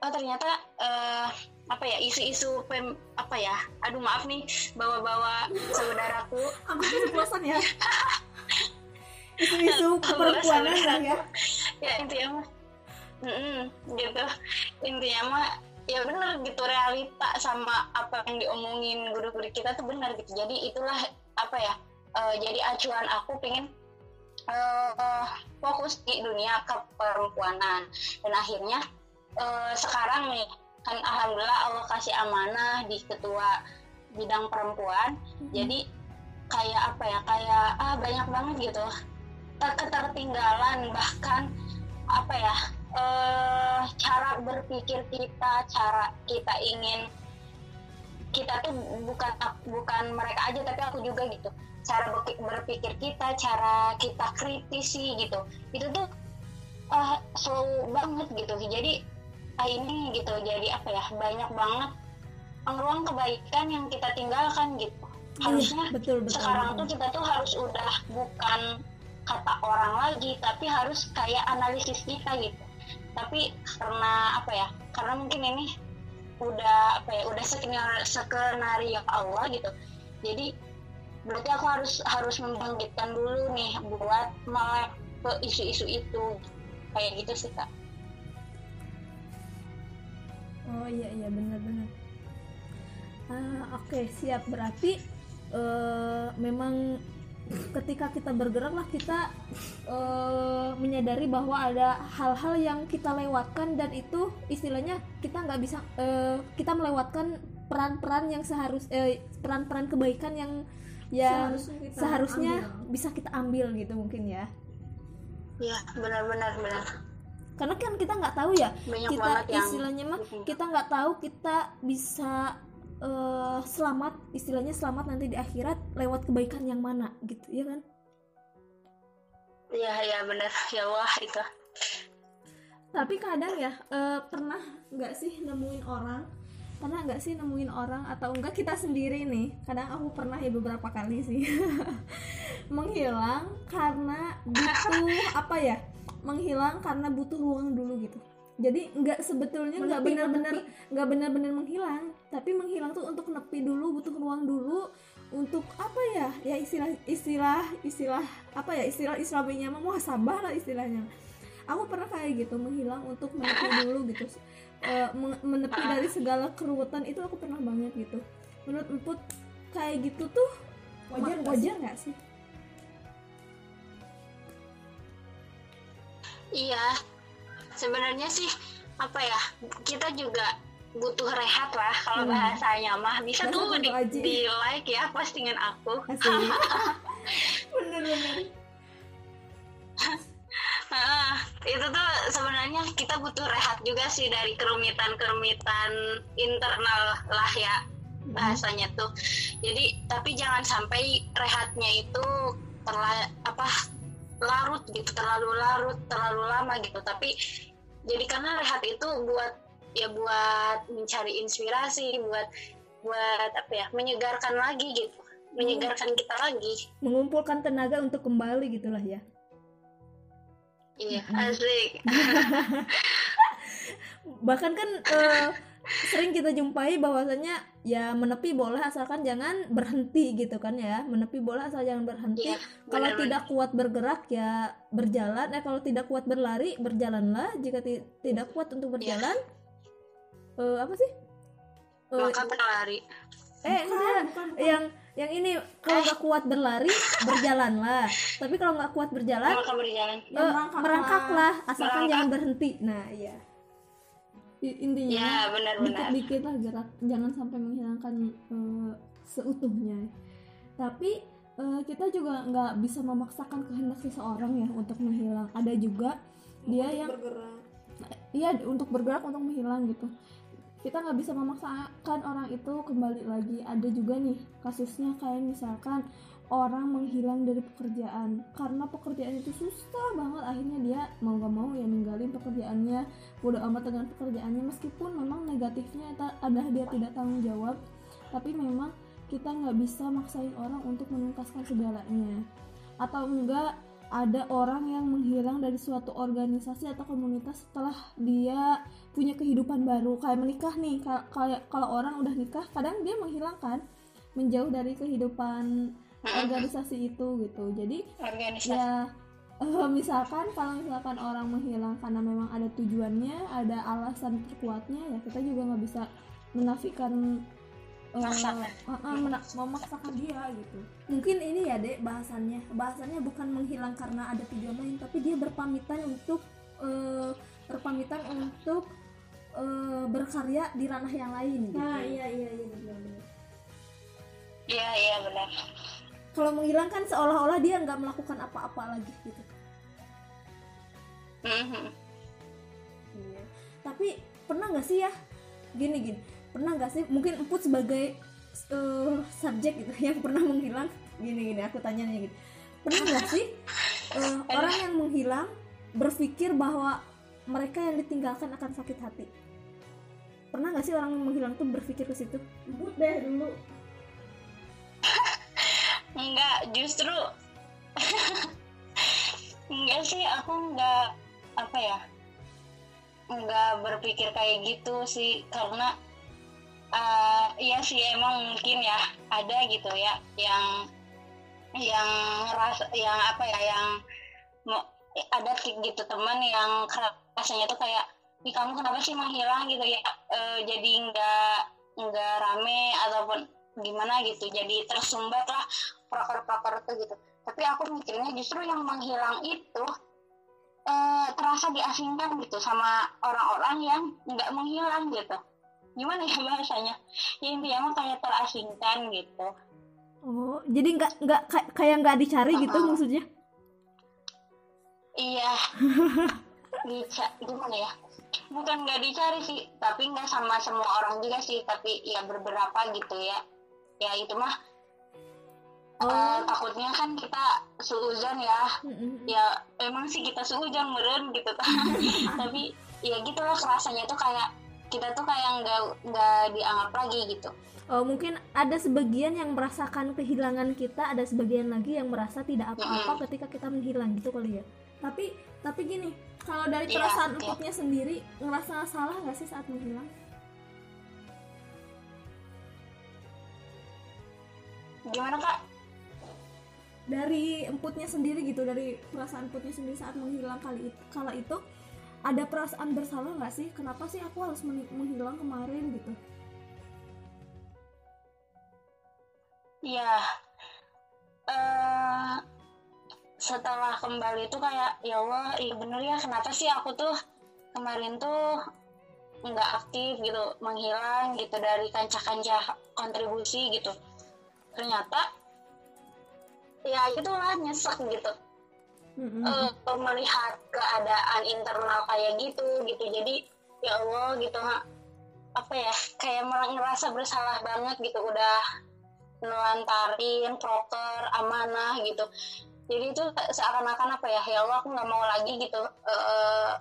B: oh ternyata uh, apa ya isu-isu pem apa ya aduh maaf nih bawa-bawa saudaraku.
C: Aku keceplosan ya isu-isu perempuanan ya.
B: ya intinya mah mm -mm, gitu. Intinya mah ya benar gitu realita sama apa yang diomongin guru-guru kita tuh benar gitu. Jadi itulah apa ya uh, jadi acuan aku pengen uh, fokus di dunia keperempuanan. Dan akhirnya uh, sekarang nih kan alhamdulillah Allah kasih amanah di ketua bidang perempuan. Hmm. jadi kayak apa ya kayak ah banyak banget gitu ketertinggalan bahkan apa ya uh, cara berpikir kita, cara kita ingin kita tuh bukan bukan mereka aja tapi aku juga gitu. Cara berpikir kita, cara kita kritisi gitu. Itu tuh uh, slow banget gitu. Jadi uh, ini gitu. Jadi apa ya? Banyak banget ruang kebaikan yang kita tinggalkan gitu. Iya, Harusnya betul, betul, sekarang betul. tuh kita tuh harus udah bukan kata orang lagi tapi harus kayak analisis kita gitu. Tapi karena apa ya karena mungkin ini udah apa ya udah skenario skenario Allah gitu. Jadi berarti aku harus harus membangkitkan dulu nih buat melek ke isu-isu itu. Kayak gitu sih kak.
C: Oh iya iya benar-benar uh, oke okay, siap. Berarti uh, memang ketika kita bergerak lah kita uh, menyadari bahwa ada hal-hal yang kita lewatkan dan itu istilahnya kita nggak bisa uh, kita melewatkan peran-peran yang seharus eh, peran-peran kebaikan yang yang seharusnya, seharusnya bisa kita ambil gitu mungkin ya.
B: Ya benar-benar benar
C: karena kan kita nggak tahu ya Banyak kita istilahnya mah kita nggak tahu kita bisa uh, selamat istilahnya selamat nanti di akhirat lewat kebaikan yang mana gitu ya kan?
B: Iya iya benar ya wah itu.
C: Tapi kadang ya uh, pernah nggak sih nemuin orang? Pernah nggak sih nemuin orang atau enggak kita sendiri nih? Kadang aku pernah ya beberapa kali sih. Menghilang karena butuh apa ya? Menghilang karena butuh ruang dulu gitu. Jadi nggak sebetulnya nggak benar-benar nggak benar-benar menghilang tapi menghilang tuh untuk nepi dulu butuh ruang dulu untuk apa ya? Ya istilah istilah istilah apa ya? Istilah Islaminya mah muhasabah lah istilahnya. Aku pernah kayak gitu menghilang untuk menepi dulu gitu. E, menepi dari segala keruwetan itu aku pernah banget gitu. Menurut emput kayak gitu tuh wajar wajar nggak sih?
B: Iya. Sebenarnya sih apa ya kita juga butuh rehat lah kalau hmm. bahasanya mah bisa tuh di, di like ya postingan aku bener-bener Nah, itu tuh sebenarnya kita butuh rehat juga sih dari kerumitan-kerumitan internal lah ya hmm. bahasanya tuh. Jadi tapi jangan sampai rehatnya itu terla apa larut gitu, terlalu larut, terlalu lama gitu. Tapi jadi karena rehat itu buat ya buat mencari inspirasi buat buat apa ya menyegarkan lagi gitu. Menyegarkan kita lagi.
C: Mengumpulkan tenaga untuk kembali gitulah ya.
B: Iya asik.
C: Bahkan kan uh, sering kita jumpai bahwasanya ya menepi boleh asalkan jangan berhenti gitu kan ya. Menepi boleh asal jangan berhenti. Ya, kalau tidak kuat bergerak ya berjalan. Eh kalau tidak kuat berlari berjalanlah. Jika tidak kuat untuk berjalan ya. Uh, apa sih?
B: Uh, maka berlari.
C: Eh enggak. yang yang ini kalau nggak kuat berlari berjalanlah. Tapi kalau nggak kuat berjalan
B: berjalan.
C: uh, merangkaklah. Asalkan Merangkak. jangan berhenti. Nah iya. Intinya
B: ya, benar,
C: dikit-dikit lah gerak jangan sampai menghilangkan uh, seutuhnya. Tapi uh, kita juga nggak bisa memaksakan kehendak seseorang ya untuk menghilang. Ada juga dia untuk yang bergerak. Iya untuk bergerak untuk menghilang gitu kita nggak bisa memaksakan orang itu kembali lagi. Ada juga nih kasusnya kayak misalkan orang menghilang dari pekerjaan. Karena pekerjaan itu susah banget akhirnya dia mau gak mau ya ninggalin pekerjaannya. Udah amat dengan pekerjaannya meskipun memang negatifnya adalah dia tidak tanggung jawab. Tapi memang kita nggak bisa maksain orang untuk menuntaskan segalanya. Atau enggak ada orang yang menghilang dari suatu organisasi atau komunitas setelah dia punya kehidupan baru kayak menikah nih kayak kalau orang udah nikah kadang dia menghilangkan menjauh dari kehidupan organisasi itu gitu jadi organisasi. ya uh, misalkan kalau misalkan orang menghilang karena memang ada tujuannya ada alasan terkuatnya ya kita juga nggak bisa menafikan uh, uh, uh, memaksakan dia gitu. Mungkin ini ya dek bahasannya. Bahasannya bukan menghilang karena ada tujuan lain tapi dia berpamitan untuk uh, berpamitan untuk uh, berkarya di ranah yang lain
B: gitu. nah iya iya iya benar benar. Iya iya benar.
C: Kalau menghilang kan seolah-olah dia nggak melakukan apa-apa lagi gitu.
B: Mm-hmm.
C: iya. tapi pernah nggak sih ya? Gini gini pernah nggak sih? Mungkin emput sebagai uh, subjek gitu yang pernah menghilang. Gini gini aku tanya gitu. Pernah nggak sih uh, orang yang menghilang berpikir bahwa mereka yang ditinggalkan akan sakit hati? Pernah nggak sih orang yang menghilang tuh berpikir ke situ?
B: But deh dulu. Enggak justru enggak sih aku enggak apa ya enggak berpikir kayak gitu sih. Karena uh, iya sih emang mungkin ya. Ada gitu ya yang yang ngerasa yang apa ya yang ada gitu teman yang rasanya tuh kayak Ih, kamu kenapa sih menghilang gitu ya. E, jadi nggak nggak rame ataupun gimana gitu. Jadi tersumbat lah proker-proker itu gitu. Tapi aku mikirnya justru yang menghilang itu eh, terasa diasingkan gitu sama orang-orang yang nggak menghilang gitu gimana ya bahasanya? Ya intinya mah kayak terasingkan gitu.
C: Oh jadi nggak nggak kayak nggak dicari gitu uh -uh. maksudnya?
B: Iya. Dica gimana ya? Bukan nggak dicari sih tapi nggak sama semua orang juga sih tapi ya beberapa gitu ya. Ya itu mah oh. uh, takutnya kan kita suuzon ya. Mm-hmm. ya emang sih kita suuzon meren gitu kan. Tapi ya gitu loh rasanya tuh kayak kita tuh kayak nggak nggak dianggap lagi gitu
C: Oh, mungkin ada sebagian yang merasakan kehilangan kita, ada sebagian lagi yang merasa tidak apa-apa mm-hmm. ketika kita menghilang gitu kali ya. Tapi tapi gini, kalau dari iya, perasaan yeah, empuknya sendiri ngerasa salah nggak sih saat menghilang?
B: Gimana kak?
C: Dari emputnya sendiri gitu, dari perasaan emputnya sendiri saat menghilang kali itu, kala itu ada perasaan bersalah nggak sih? Kenapa sih aku harus menghilang kemarin gitu?
B: Ya uh, setelah kembali itu kayak ya Allah iya bener ya kenapa sih aku tuh kemarin tuh nggak aktif gitu menghilang gitu dari kancah-kancah kontribusi gitu. Ternyata ya itulah nyesek gitu mm-hmm. uh, melihat keadaan internal kayak gitu gitu. Jadi ya Allah gitu apa ya kayak ngerasa bersalah banget gitu. Udah nelantarin proker amanah gitu. Jadi itu seakan-akan apa ya ya Allah aku nggak mau lagi gitu uh,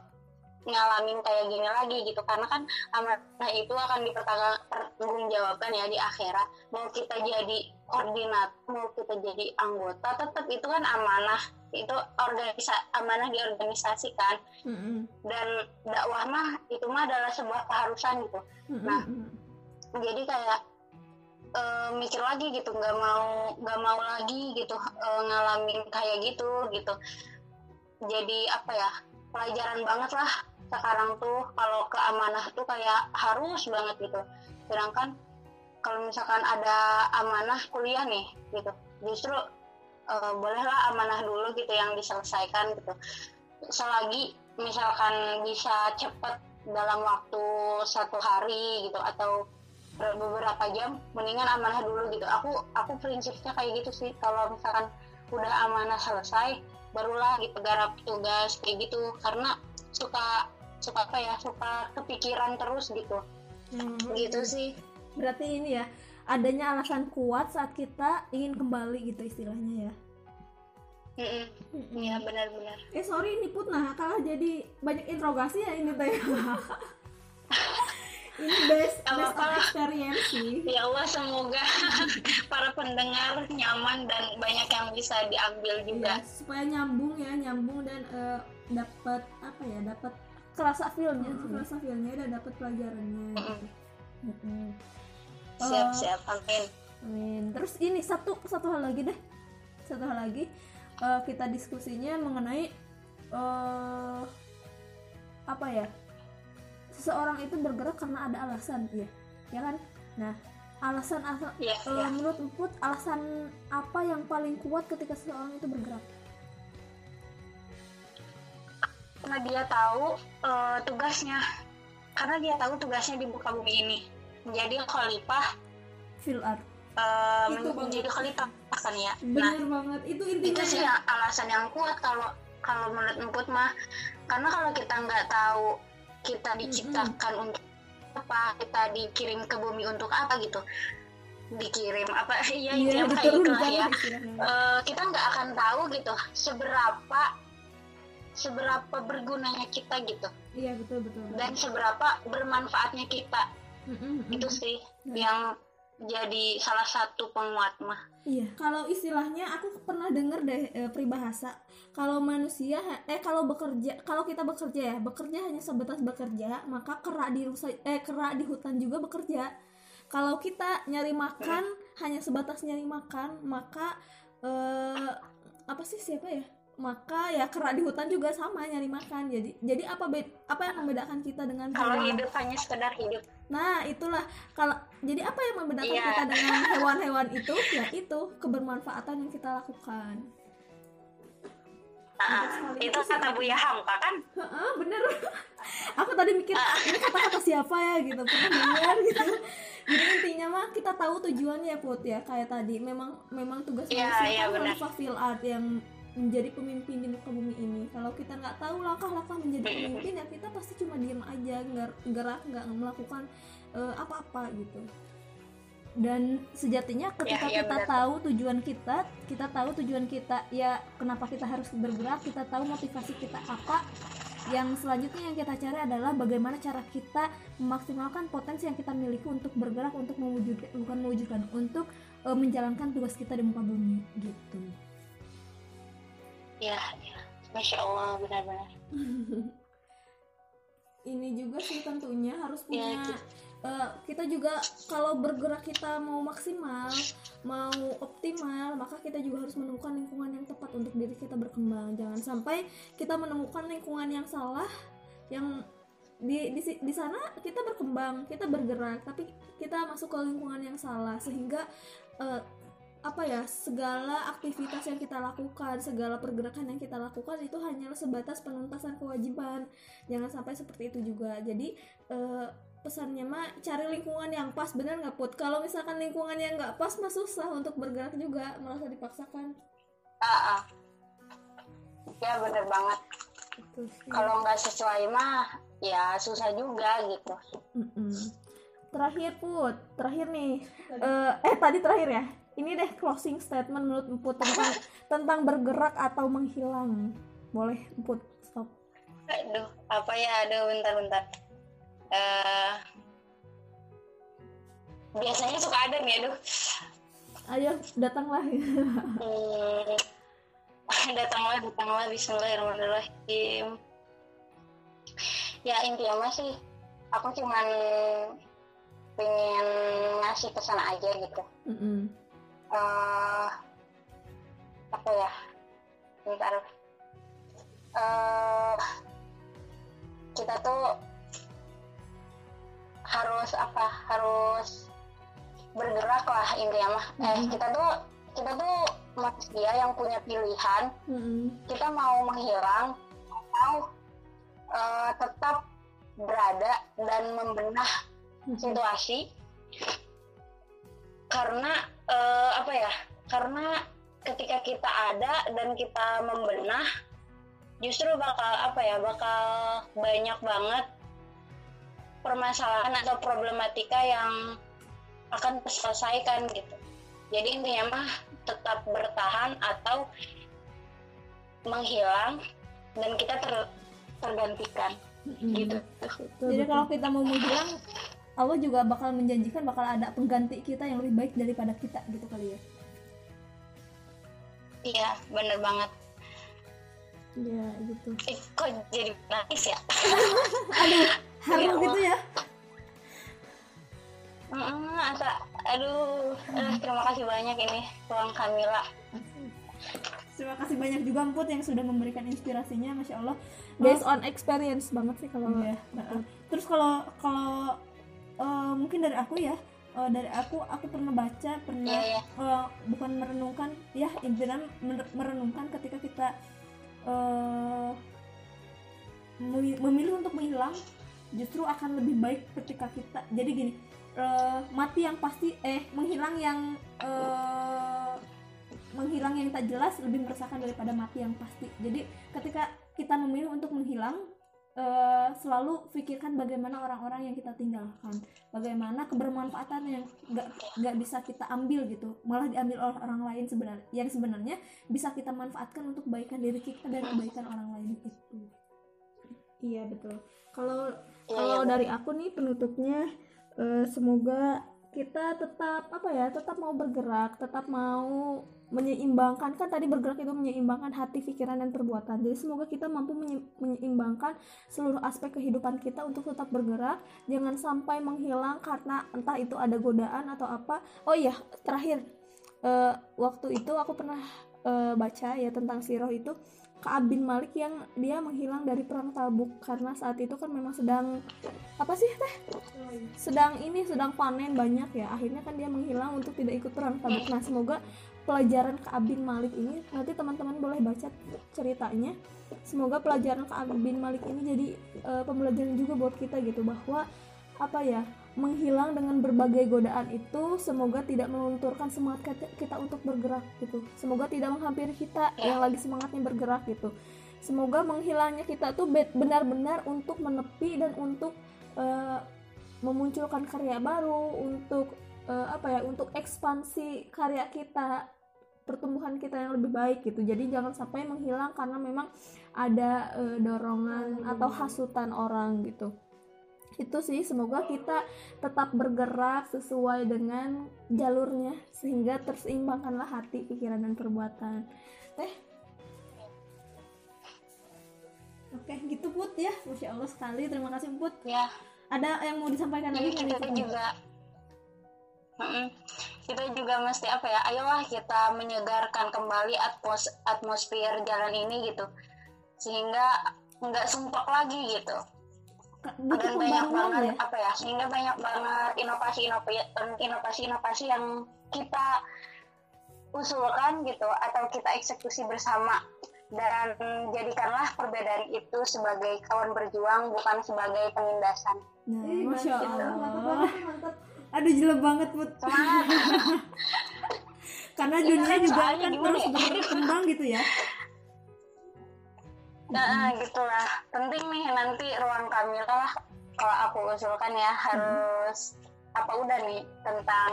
B: ngalamin kayak gini lagi gitu. Karena kan amanah itu akan dipertanggungjawabkan ya di akhirat. Mau kita jadi koordinator mau kita jadi anggota tetap itu kan amanah itu organisa amanah di organisasi kan
C: Mm-mm.
B: dan dakwah mah itu mah adalah sebuah keharusan gitu
C: Mm-mm.
B: Nah. jadi kayak eh, mikir lagi gitu nggak mau nggak mau lagi gitu eh, ngalamin kayak gitu gitu jadi apa ya pelajaran banget lah sekarang tuh kalau ke amanah tuh kayak harus banget gitu sedangkan kalau misalkan ada amanah kuliah nih gitu. Justru eh, bolehlah amanah dulu gitu yang diselesaikan gitu. Selagi misalkan bisa cepet dalam waktu satu hari gitu atau ber- beberapa jam mendingan amanah dulu gitu. Aku aku prinsipnya kayak gitu sih. Kalau misalkan udah amanah selesai barulah gitu garap tugas kayak gitu. Karena suka suka apa ya suka kepikiran terus gitu.
C: Hmm.
B: gitu sih
C: berarti ini ya adanya alasan kuat saat kita ingin kembali gitu istilahnya ya.
B: Mm-mm.
C: Mm-mm.
B: iya benar-benar.
C: Eh sorry ini put. Nah kalah jadi banyak interogasi ya ini teh. Ini best best of experience sih.
B: Ya Allah semoga para pendengar nyaman dan banyak yang bisa diambil juga.
C: Iya, supaya nyambung ya nyambung dan eh, dapat apa ya dapat kerasa feelnya kerasa feelnya dan dapat pelajarannya.
B: Mm-mm.
C: Mm-mm.
B: siap
C: Eh,
B: siap amin.
C: Amin. Terus ini satu satu hal lagi deh, satu hal lagi. Eh, kita diskusinya mengenai eh apa ya? Seseorang itu bergerak karena ada alasan, ya, ya kan? Nah, alasan asal
B: ya
C: eh,
B: ya
C: menurut Emput alasan apa yang paling kuat ketika seseorang itu bergerak?
B: karena dia tahu eh, tugasnya. Karena dia tahu tugasnya di muka bumi ini menjadi khalifah eh,
C: Itu
B: men- menjadi khalifah kan ya?
C: Bener
B: nah
C: banget. Itu
B: itu
C: intinya
B: sih
C: ya.
B: alasan yang kuat kalau kalau menurut Emput mah. Karena kalau kita nggak tahu kita diciptakan untuk apa kita dikirim ke bumi untuk apa gitu. Dikirim apa? Iya
C: Iya,
B: intinya kayak itulah
C: diturunkan
B: ya.
C: istilahnya.
B: Eh, kita nggak akan tahu gitu seberapa seberapa bergunanya kita gitu.
C: Iya betul betul.
B: dan seberapa bermanfaatnya kita Itu sih yang jadi salah satu penguat mah.
C: Iya, kalau istilahnya aku pernah denger deh e, peribahasa. Kalau manusia eh kalau bekerja kalau kita bekerja ya bekerja hanya sebatas bekerja maka kera di rusa eh kera di hutan juga bekerja. Kalau kita nyari makan hanya sebatas nyari makan maka eh apa sih siapa ya maka ya kera di hutan juga sama nyari makan jadi jadi apa bed apa yang membedakan kita dengan
B: kalau
C: hewan?
B: hidup hanya sekedar hidup
C: Nah, itulah kalau jadi apa yang membedakan
B: Iya.
C: kita dengan hewan-hewan itu? Ya itu kebermanfaatan yang kita lakukan.
B: Ah,
C: sekali
B: itu kata Buya Hamka kan
C: Heeh, bener. Aku tadi mikir ini kata-kata siapa ya gitu, pernah dengar gitu. Jadi intinya mah kita tahu tujuannya Put ya kayak tadi. Memang memang tugas
B: Iya,
C: manusia
B: iya,
C: kan fil art yang menjadi pemimpin di muka bumi ini. Kalau kita nggak tahu langkah-langkah menjadi pemimpin ya kita pasti cuma diem aja, nggak gerak, nggak melakukan eh, apa-apa gitu. Dan sejatinya ketika
B: iya,
C: kita
B: benar.
C: tahu tujuan kita, kita tahu tujuan kita ya kenapa kita harus bergerak, kita tahu motivasi kita apa. Yang selanjutnya yang kita cari adalah bagaimana cara kita memaksimalkan potensi yang kita miliki untuk bergerak untuk mewujudkan bukan mewujudkan untuk eh, menjalankan tugas kita di muka bumi gitu.
B: Ya, ya. masya Allah benar-benar
C: Ini juga sih tentunya harus punya
B: gitu.
C: eh, kita juga kalau bergerak kita mau maksimal, mau optimal, maka kita juga harus menemukan lingkungan yang tepat untuk diri kita berkembang. Jangan sampai kita menemukan lingkungan yang salah yang di di, di sana kita berkembang, kita bergerak, tapi kita masuk ke lingkungan yang salah sehingga eh, apa ya segala aktivitas yang kita lakukan, segala pergerakan yang kita lakukan itu hanyalah sebatas penuntasan kewajiban. Jangan sampai seperti itu juga. Jadi eh, pesannya mah cari lingkungan yang pas bener nggak put? Kalau misalkan lingkungan yang nggak pas mah susah untuk bergerak juga merasa dipaksakan.
B: Ah, ah. ya benar banget.
C: Itu sih.
B: Kalau nggak sesuai mah ya susah juga gitu.
C: Mm-mm. terakhir put. Terakhir nih. Eh eh tadi terakhir ya ini deh closing statement menurut Emput tentang tentang bergerak atau menghilang. Boleh Emput stop.
B: Aduh apa ya? Aduh bentar-bentar eh biasanya suka ada nih aduh.
C: Ayo datanglah.
B: Hmm, datanglah datanglah. Bismillahirrahmanirrahim. Ya intinya masih aku cuman pengen ngasih pesan aja gitu.
C: Mm -mm.
B: Uh, apa ya bentar uh, kita tuh harus apa harus bergerak lah intinya mah mm -hmm. eh kita tuh kita tuh manusia yang punya pilihan mm -hmm. kita mau menghilang atau uh, tetap berada dan membenah mm -hmm. situasi karena uh, apa ya karena ketika kita ada dan kita membenah justru bakal apa ya bakal banyak banget permasalahan atau problematika yang akan terselesaikan gitu. Jadi intinya mah tetap bertahan atau menghilang dan kita ter tergantikan. Gitu.
C: Jadi kalau kita mau menghilang Allah juga bakal menjanjikan bakal ada pengganti kita yang lebih baik daripada kita gitu kali ya
B: iya bener banget
C: ya gitu
B: eh, kok jadi nangis ya
C: aduh haru ya gitu ya
B: Mm, asa, aduh, uh, terima kasih banyak ini Tuang Kamila.
C: Terima kasih banyak juga Emput yang sudah memberikan inspirasinya, masya Allah. Based on experience banget sih kalau. Iya. Terus kalau kalau uh, mungkin dari aku ya, uh, dari aku aku pernah baca, pernah yeah, yeah. Uh, bukan merenungkan, ya intinya merenungkan ketika kita uh, memilih untuk menghilang, justru akan lebih baik ketika kita. Jadi gini uh, mati yang pasti eh menghilang yang uh, menghilang yang tak jelas lebih meresahkan daripada mati yang pasti jadi ketika kita memilih untuk menghilang uh, selalu pikirkan bagaimana orang-orang yang kita tinggalkan. Bagaimana kebermanfaatan yang nggak nggak bisa kita ambil gitu. Malah diambil oleh orang lain sebenarnya yang sebenarnya bisa kita manfaatkan untuk kebaikan diri kita dan kebaikan orang lain itu. Iya betul. Kalau iya, kalau iya. dari aku nih penutupnya uh, semoga kita tetap apa ya tetap mau bergerak tetap mau menyeimbangkan kan tadi bergerak itu menyeimbangkan hati pikiran dan perbuatan. Jadi semoga kita mampu menyeimbangkan seluruh aspek kehidupan kita untuk tetap bergerak. Jangan sampai menghilang karena entah itu ada godaan atau apa. Oh iya terakhir uh, waktu itu aku pernah uh, baca ya tentang siroh itu Kaab bin Malik yang dia menghilang dari perang Tabuk karena saat itu kan memang sedang apa sih teh? Sedang ini sedang panen banyak ya. Akhirnya kan dia menghilang untuk tidak ikut perang Tabuk. Nah semoga pelajaran Kaab bin Malik ini nanti teman-teman boleh baca ceritanya. Semoga pelajaran Kaab bin Malik ini jadi uh, pembelajaran juga buat kita gitu bahwa apa ya menghilang dengan berbagai godaan itu semoga tidak melunturkan semangat kita untuk bergerak gitu. Semoga tidak menghampiri kita yang lagi semangatnya bergerak gitu. Semoga menghilangnya kita tuh benar-benar untuk menepi dan untuk uh, memunculkan karya baru untuk uh, apa ya untuk ekspansi karya kita pertumbuhan kita yang lebih baik gitu. Jadi jangan sampai menghilang karena memang ada uh, dorongan atau hasutan orang gitu itu sih semoga kita tetap bergerak sesuai dengan jalurnya sehingga terseimbangkanlah hati pikiran dan perbuatan. Teh? Oke gitu put ya. Masya allah sekali. Terima kasih put.
B: Ya.
C: Ada yang mau disampaikan lagi
B: kita juga. Kita juga mesti apa ya? Ayolah kita menyegarkan kembali atmos atmosfer jalan ini gitu. Sehingga nggak sumpah lagi gitu
C: butuh banyak banget
B: ya? apa ya sehingga banyak banget inovasi inovasi inovasi yang kita usulkan gitu atau kita eksekusi bersama dan jadikanlah perbedaan itu sebagai kawan berjuang bukan sebagai penindasan.
C: Nah, Masya Allah. Mantap, Aduh jelek banget Put. Karena iya, dunia juga kan terus ya? berkembang gitu ya.
B: Nah, gitulah. Penting nih nanti ruang Kamila lah kalau aku usulkan ya harus hmm. apa udah nih tentang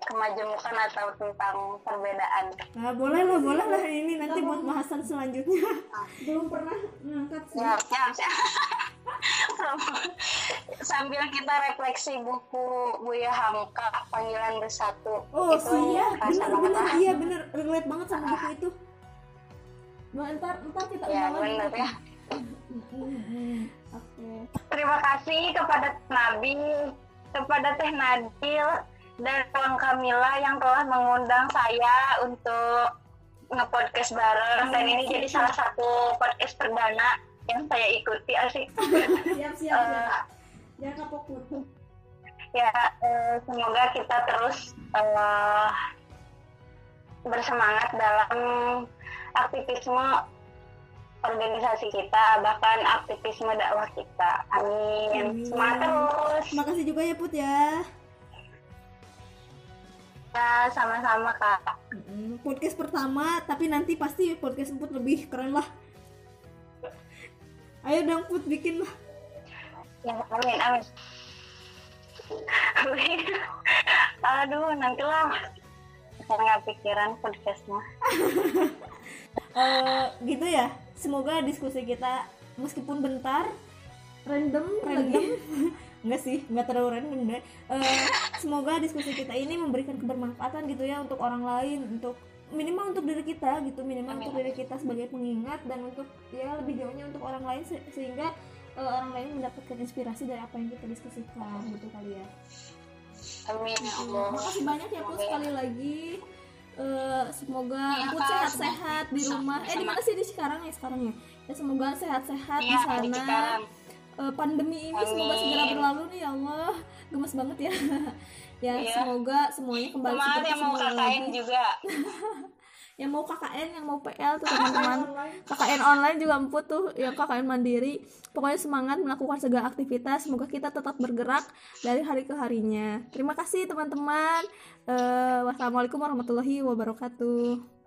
B: kemajemukan atau tentang perbedaan.
C: Nah, boleh lah, boleh lah ini nanti buat bahasan selanjutnya. Belum pernah ngangkat sih. Ya, ya, ya.
B: sambil kita refleksi buku Buya Hamka panggilan bersatu
C: oh
B: itu
C: iya bener
B: lah.
C: iya bener relate banget sama buku itu ntar ntar kita
B: ya
C: undang lagi
B: ya.
C: Oke
B: terima kasih kepada Nabi kepada Teh Nadil dan Bang Kamila yang telah mengundang saya untuk nge-podcast bareng. Dan ini jadi salah satu podcast perdana yang saya ikuti asik.
C: Siap siap siap.
B: Eh,
C: jangan kapok
B: ya eh, semoga kita terus eh, bersemangat dalam aktivisme organisasi kita bahkan aktivisme dakwah kita. Amin.
C: Amin.
B: semangat terus.
C: Makasih juga ya put ya.
B: Ya sama-sama kak.
C: Podcast pertama tapi nanti pasti podcast put lebih keren lah. Ayo dong put bikin lah.
B: Ya amin amin. Amin. aduh nantilah. Saya nggak pikiran podcastnya
C: Eh, gitu ya. Semoga diskusi kita meskipun bentar random random. Enggak sih nggak terlalu random deh. Eh, semoga diskusi kita ini memberikan kebermanfaatan gitu ya untuk orang lain untuk minimal untuk diri kita gitu minimal
B: Amin,
C: untuk diri kita sebagai pengingat dan untuk ya lebih jauhnya untuk orang lain se- sehingga eh, orang lain mendapatkan inspirasi dari apa yang kita diskusikan gitu kali ya.
B: Amin ya Allah.
C: Makasih banyak ya
B: ya.
C: sekali lagi Eh, semoga Put
B: Kak.
C: sehat-sehat di
B: Sama-
C: rumah eh di mana sih di sekarang ya sekarang ya ya semoga sehat-sehat di
B: Iya,
C: sana
B: di Cikarang.
C: Eh, pandemi ini semoga
B: Amin.
C: segera berlalu nih ya Allah gemes banget ya ya
B: Iya.
C: semoga semuanya kembali seperti
B: yang mau
C: semula lagi
B: juga
C: yang mau KKN yang mau PL tuh teman-teman. KKN online. Juga emput tuh. Yang KKN mandiri. Pokoknya semangat melakukan segala aktivitas. Semoga kita tetap bergerak dari hari ke harinya. Terima kasih teman-teman. Eh, wassalamualaikum warahmatullahi wabarakatuh